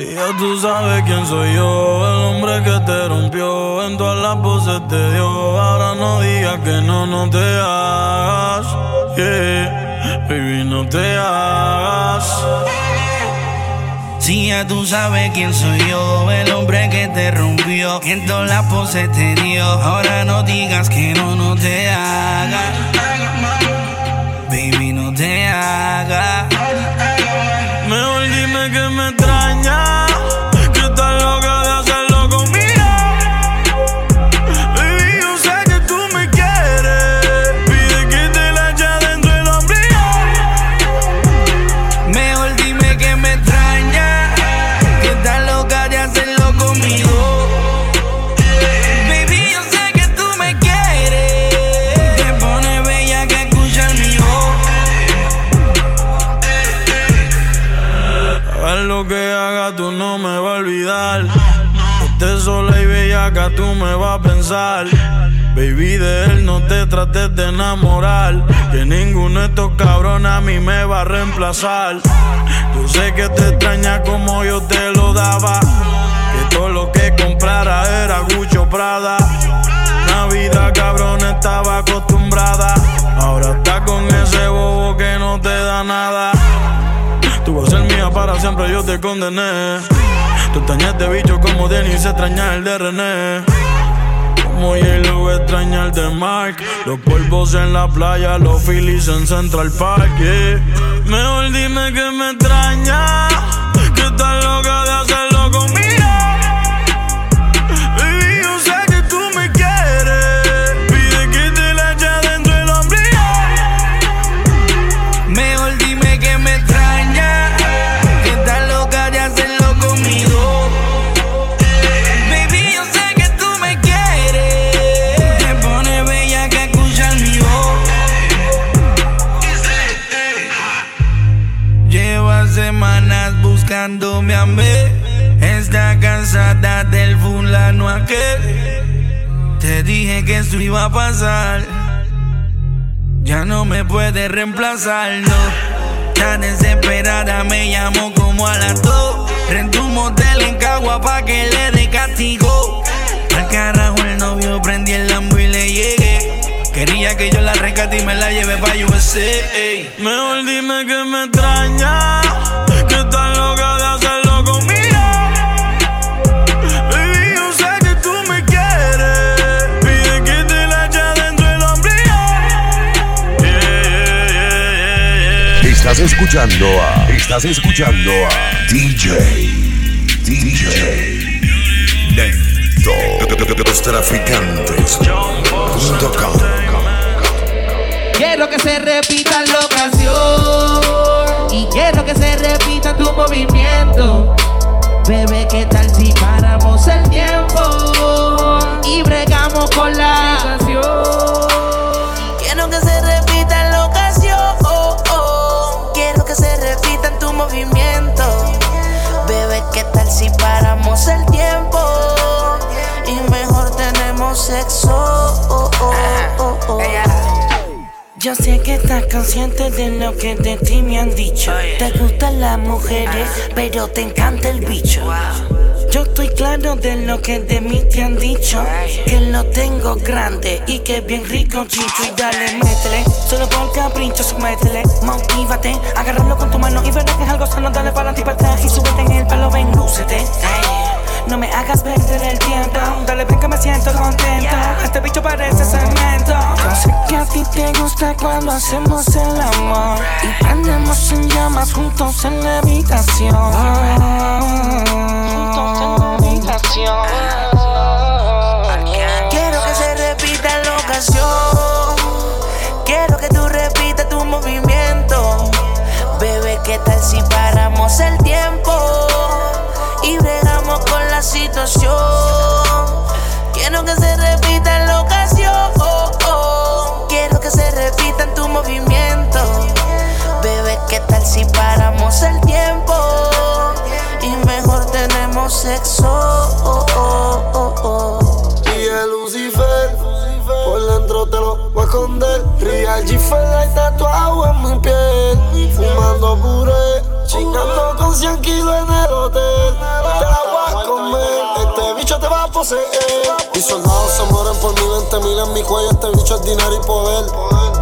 Si ya tú sabes quién soy yo, el hombre que te rompió, en todas las voces te dio. Ahora no digas que no, no te hagas. Yeah, baby, no te hagas. Si ya tú sabes quién soy yo, el hombre que te rompió, en todas las poses te dio. Ahora no digas que no, no te hagas. Me vas a pensar. Baby, de él no te trates de enamorar. Que ninguno de estos cabrones a mí me va a reemplazar. Yo sé que te extraña como yo te lo daba. Que todo lo que comprara siempre, yo te condené. Tú extrañas de bicho como Denis extraña el de René. Como J-Lo extraña el de Mark. Los polvos en la playa, los Phillies en Central Park. yeah. Mejor dime que me extraña. Que estás loca de hacerlo esto iba a pasar. Ya no me puede reemplazar, no. Tan desesperada me llamó como a las dos. Un motel en Cagua pa' que le dé castigo. Al carajo el novio prendí el lambo y le llegué. Quería que yo la rescate y me la lleve pa' USA. ey. Mejor dime que me extraña, Estás escuchando a. Estás escuchando a DJ. DJ. Neto. Los traficantes.com. Quiero que se repita la ocasión y quiero que se repita tu movimiento. Bebé, ¿qué tal si Yo sé que estás consciente de lo que de ti me han dicho. Te gustan las mujeres, pero te encanta el bicho. Yo estoy claro de lo que de mí te han dicho. Que lo tengo grande y que bien rico chicho. Y dale, métele, solo por capricho, sumétele. Motívate, agárralo con tu mano y verás que es algo sano. Dale para y para a ti te gusta cuando hacemos el amor. Y prendemos en llamas juntos en la habitación. Juntos en la habitación. Quiero que se repita la ocasión. Quiero que tú repitas tu movimiento. Bebé, ¿qué tal si paramos el tiempo? Y bregamos con la situación. Quiero que se repita la poseer. Mis soldados se mueren por mi 20 mil en mi cuello. Este bicho es dinero y poder.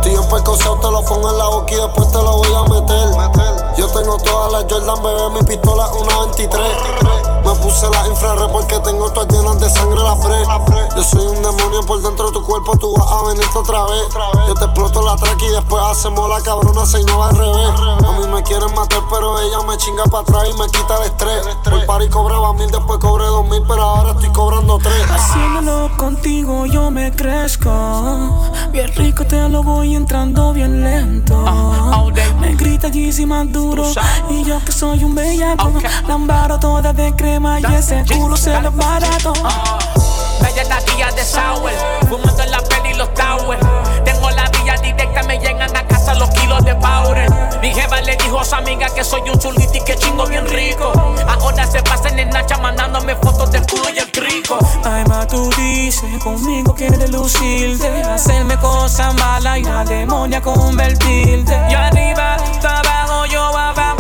Tío, en percoseo te lo pongo en la boca y después te lo voy a meter. Yo tengo todas las Jordan, bebé, mi pistola una 23. Me puse la infrared porque tengo todas sangre la pre. Yo soy un demonio por dentro de tu cuerpo, tú vas a venirte otra vez. Yo te exploto la track y después hacemos la cabrona se no al revés. A mí me quieren matar, pero ella me chinga para atrás y me quita el estrés. Por par y cobraba mil, después cobré dos mil, pero ahora estoy cobrando tres. Haciéndolo contigo yo me crezco. Bien rico te lo voy entrando bien lento. Me grita Yeezy más duro. Y yo que soy un bellaco. Lambaro toda de crema y ese culo se lo barato. Bella la guía de Sauer, fumando en la peli los towers. Tengo la vía directa, me llegan a casa los kilos de powder. Mi jefa le dijo a su amiga que soy un chulito y que chingo bien rico. Ahora se pasan en Nacha mandándome fotos del culo y el crico. Ay, ma, tú dices conmigo quieres lucirte. Hacerme cosas malas y la demonia convertirte. Y arriba, tú abajo, yo abajo,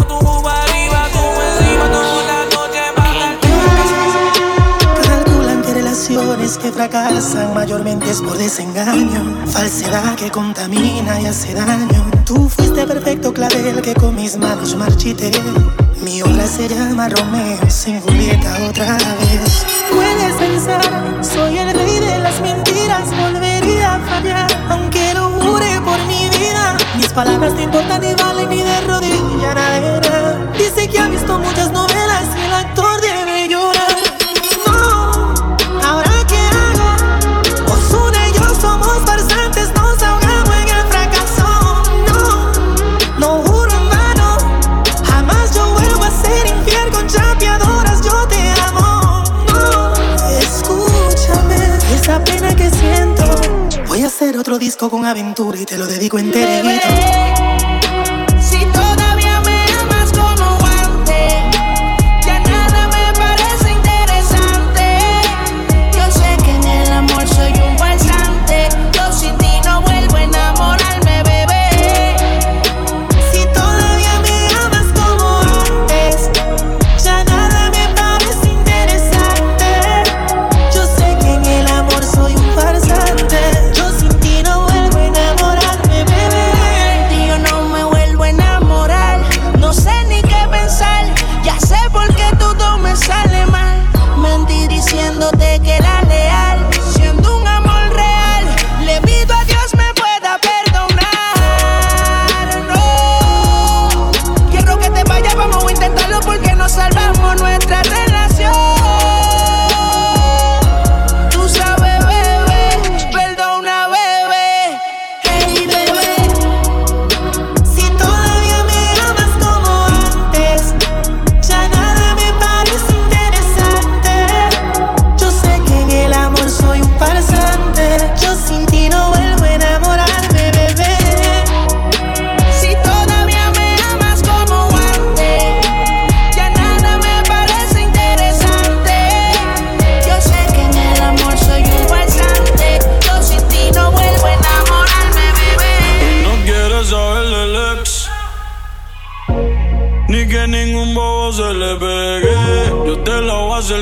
relaciones que fracasan mayormente es por desengaño, falsedad que contamina y hace daño. Tú fuiste perfecto clavel que con mis manos marchité. Mi obra se llama Romeo sin Julieta otra vez. Puedes pensar, soy el rey de las mentiras, volvería a fallar, aunque lo jure por mi vida. Mis palabras con aventura y te lo dedico enterito.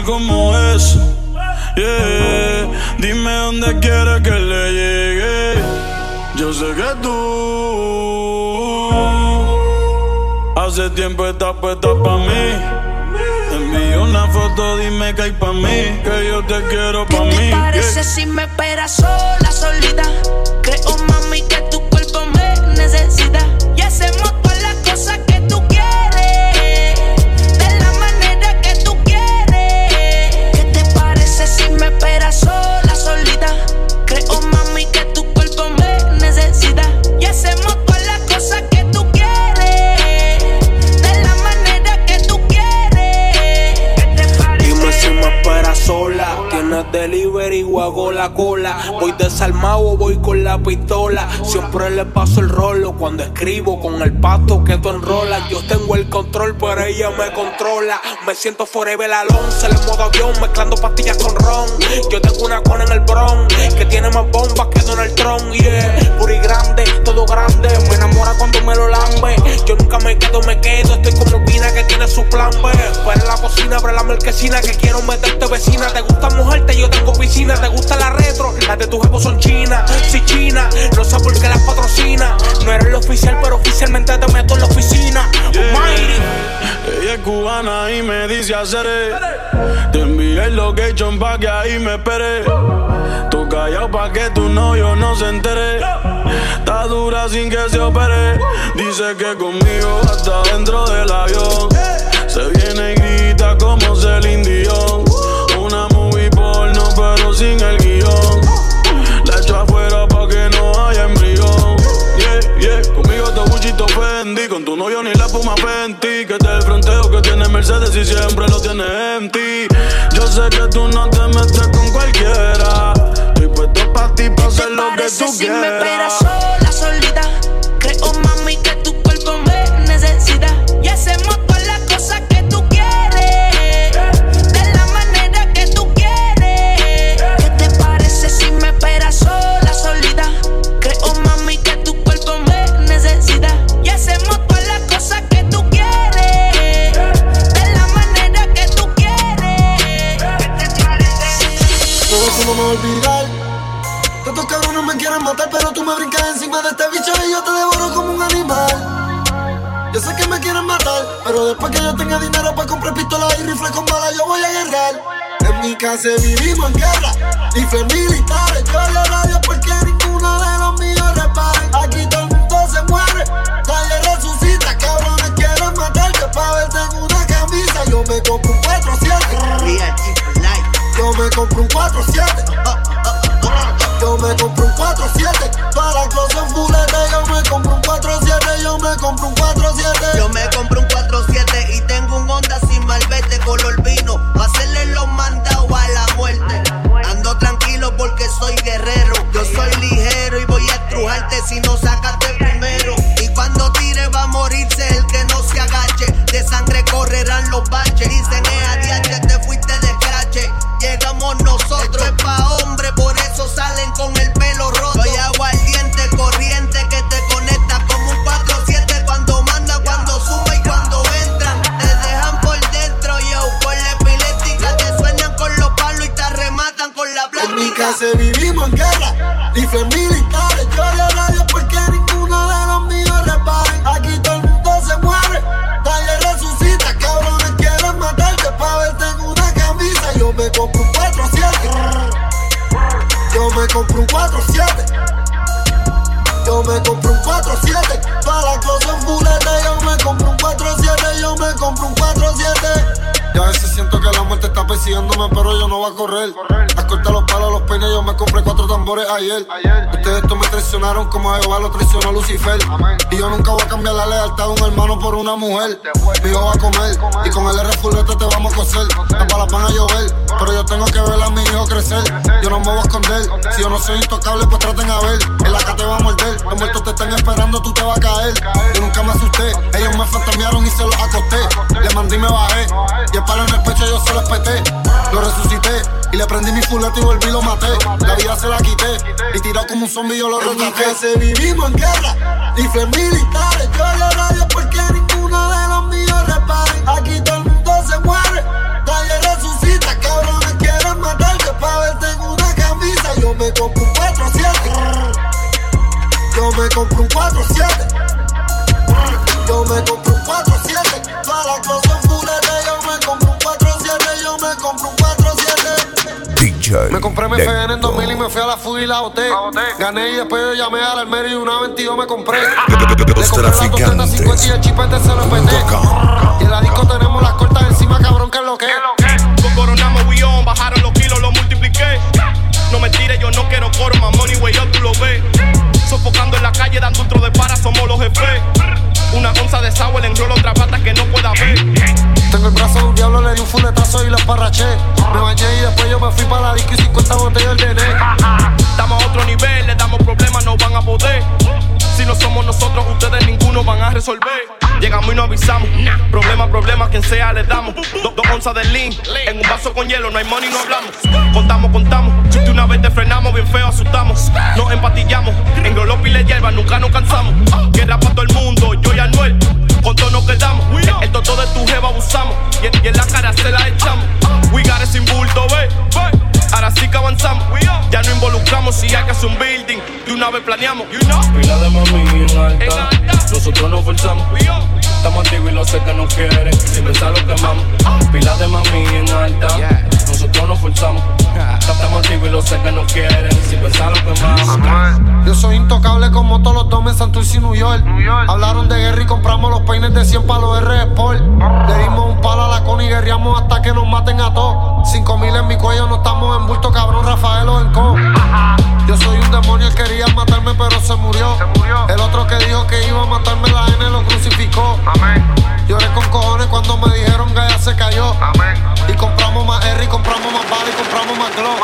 Como es. Yeah. Dime dónde quieres que le llegue. Yo sé que tú hace tiempo estás puesta pa' mí. Te envío una foto, dime que hay pa' mí. Que yo te quiero pa' ¿Qué mí. te parece si me esperas sola, solita? Creo, mami, que tu cuerpo me necesita. Escribo con el pasto que tú enrolas. Yo tengo el control, pero ella me controla. Me siento forever se le modo avión, mezclando pastillas con ron. Yo tengo una cona en el bron que tiene más bombas que Donald Trump. Yeah, puri grande, todo grande. Me enamora cuando me lo lambe. Yo nunca me quedo, me quedo. Estoy tiene su plan B. Fuera la cocina, abre la marquesina que quiero meterte vecina. Te gusta mojarte, yo tengo piscina. Te gusta la retro, las de tu jefe son chinas. Si china, no sé por qué las patrocina. No eres el oficial, pero oficialmente te meto en la oficina. Ella es cubana y me dice hacer. Te envié el location pa' que ahí me espere. Callado pa' que tu novio no se entere. Está dura sin que se opere. Dice que conmigo hasta dentro del avión. Se viene y grita como Celine Dion. Casa vivimos en guerra, rifles militares. Yo le radio porque ninguno de los míos reparen. Aquí todo el mundo se muere, nadie resucita. Cabrones quieren matarte para verte en una camisa. Yo me compro un 4-7. Yo me compro un 4-7. Yo me compro un 4-7 Para la closet fulete Yo me compro un 4-7 Yo me compro un 4-7 Yo me Rifles militares Yo le radio porque ninguno de los míos reparen Aquí todo el mundo se muere Nadie resucita. Cabrones quieren matarte para verte en una camisa. Yo me compro un 4-7 Yo me compro un 4-7 Yo me compro un 4-7 Para la closet fulete Yo me compro un 4-7 Yo me compro un 4-7 y a veces siento que la muerte está persiguiéndome, pero yo no voy a correr. Compré cuatro tambores ayer. Estos me traicionaron como a Jehová lo traicionó Lucifer. Y yo nunca voy a cambiar la lealtad de un hermano por una mujer. Mi hijo va a comer, y con el R te vamos a coser. Las balas van a llover, pero yo tengo que ver a mi hijo crecer. Yo no me voy a esconder, si yo no soy intocable, pues traten a ver. El acá te va a morder, los muertos te están esperando, tú te vas a caer. Yo nunca me asusté, ellos me fantamearon y se los acosté. Le mandé y me bajé, y el palo en el pecho yo se lo espeté. Lo resucité, y le prendí mi fulete y volví y lo maté. La vida se la quité, y tirado como un zombie yo lo se vivimos en guerra, rifles militares. Yo le radio porque ninguno de los míos reparen. Aquí todo el mundo se muere, nadie resucita. Cabrones quieren matarte para verte en una camisa. Yo me compro un 4-7. Yo me compro un 4-7. Yo me compro un 4-7. 4-7. DJ. Me compré mi FN en 2000 y me fui a la fuga y la boté. Gané y después yo llamé al almero y una 22 me compré. Los Le compré la 250 y el chipete se lo peté. Y en la disco tenemos las cortas encima, cabrón, que es lo que es. Lo coronamos, we on, bajaron los kilos, lo multipliqué. No me tires, yo no quiero coro, más money, way up, tú lo ves. Sofocando en la calle, dando un tro de para, somos los jefes. Una onza de sour, enrolo otra pata que no pueda ver. Tengo el brazo de un diablo, le di un fuletazo y lo esparraché. Fui para la disco y 50 botellas de nene. Estamos a otro nivel, le damos problemas, no van a poder. Si no somos nosotros, ustedes ninguno van a resolver. Llegamos y no avisamos. Problema, problema, quien sea, le damos. Dos, dos onzas de lean. En un vaso con hielo, no hay money, no hablamos. Contamos, contamos. Si una vez te frenamos, bien feo, asustamos. Nos empatillamos. En Grolopi le hierba, nunca nos cansamos. Guerra para todo el mundo, yo y Anuel. Con todo nos quedamos. El toto de tu jeva abusamos. Y en, y en la cara se la echamos. We got it sin bulto, ve. Ahora sí que avanzamos. Ya no involucramos si hay que hacer un building. De una vez planeamos. Pila de mami en alta. Nosotros nos forzamos. Estamos activos y lo sé que nos quieren. Sin pensar lo quemamos. Pila de mami en alta. Nosotros nos forzamos. Estamos activos y lo sé que nos quieren. Pensar lo quemamos. Yo soy intocable como todos los domes en Santurce y New York. Hablaron de guerra y compramos los peines de 100 para los R Sport. Le dimos un palo a la con y guerreamos hasta que nos maten a todos. Cinco mil en mi cuello, no estamos en bulto, cabrón, Rafael o en co. Yo soy un demonio, él quería matarme, pero se murió. El otro que dijo que iba a matarme, la N lo crucificó. Lloré con cojones cuando me dijeron que ya se cayó. Y compramos más R y compramos más glow.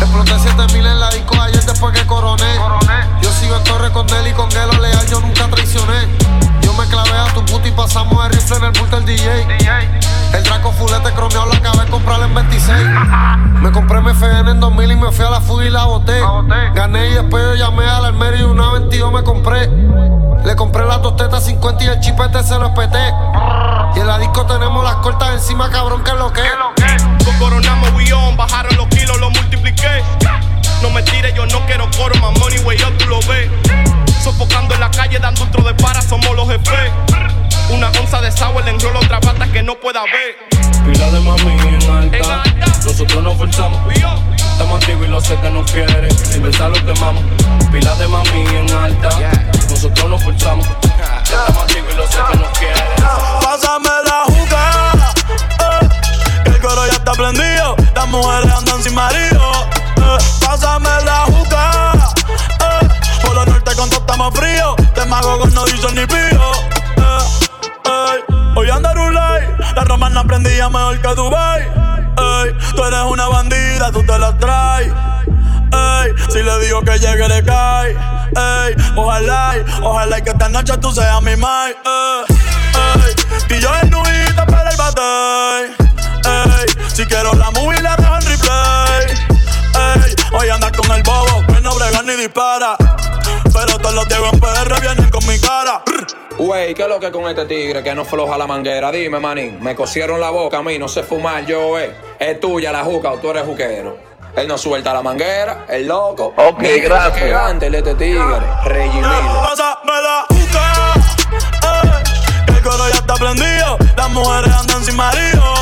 Exploté 7000 en la disco ayer después que coroné. Yo sigo en torre con él y con Gelo leal, yo nunca traicioné. Yo me clavé a tu puta y pasamos el rifle en el bulto del DJ. El Draco fulete cromeado la acabé de comprarla en 26. Me compré mi FN en 2000 y me fui a la fuga y la boté. Gané y después yo llamé al almero y una 22 me compré. Le compré las dos tetas 50 y el chipete se lo espeté. Y en la disco tenemos las cortas encima, cabrón, que es lo que. Coronamos, we on. Bajaron los kilos, lo multipliqué. No me tires, yo no quiero coro, más money, way up, tú lo ves. Sofocando en la calle, dando un tro de para, somos los jefes. Una onza de sour, le enrolo otra pata que no pueda ver. Pila de mami en alta. Nosotros nos forzamos. Estamos activos y lo sé que nos quieren. Sin pensar lo quemamos. Pila de mami en alta. Nosotros nos forzamos. Estamos activos y lo sé que nos quieren. Pásame sin marido. eh. Pásame la juca, eh, por lo norte con estamos fríos. Te mago con no dicen ni pío. eh. Hoy anda Rulay, la romana aprendía mejor que Dubai. Tú eres una bandida, tú te la traes. Ey, si le digo que llegue le cae. Ey, ojalá, ojalá que esta noche tú seas mi mai. Ey, ey, y yo para el bate. Ey, si quiero la movie la hoy anda con el bobo, que no brega ni dispara. Pero todos los Diego en PR vienen con mi cara. Wey, ¿qué es lo que con este tigre que no floja la manguera? Dime, manín. Me cosieron la boca a mí, no sé fumar yo, eh. Es tuya la juca o tú eres juquero. Él no suelta la manguera, el loco. Ok, Mira, gracias. Que gigante el este tigre. Reggie Miller. Pásame la juca, que el coro ya está prendido. Las mujeres andan sin marido.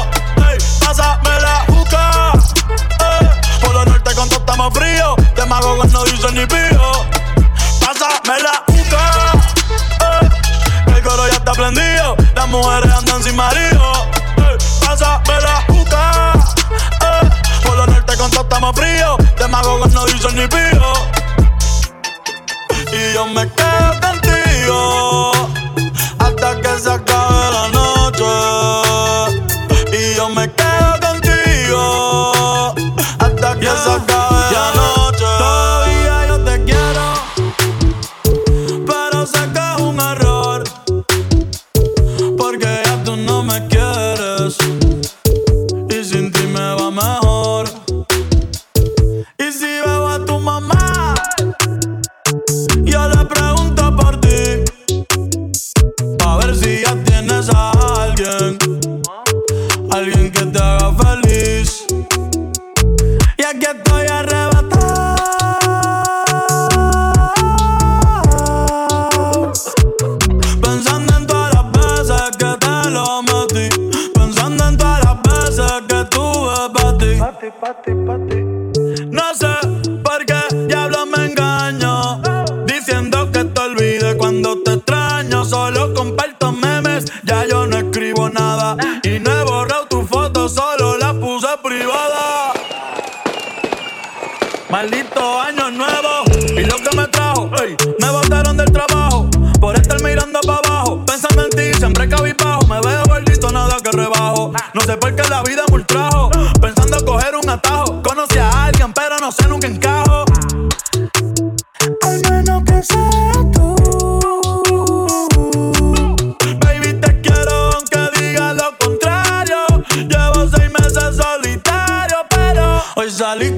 Un. que encajo. Al menos que sea tú. Baby, te quiero aunque diga lo contrario. Llevo seis meses solitario, pero hoy salí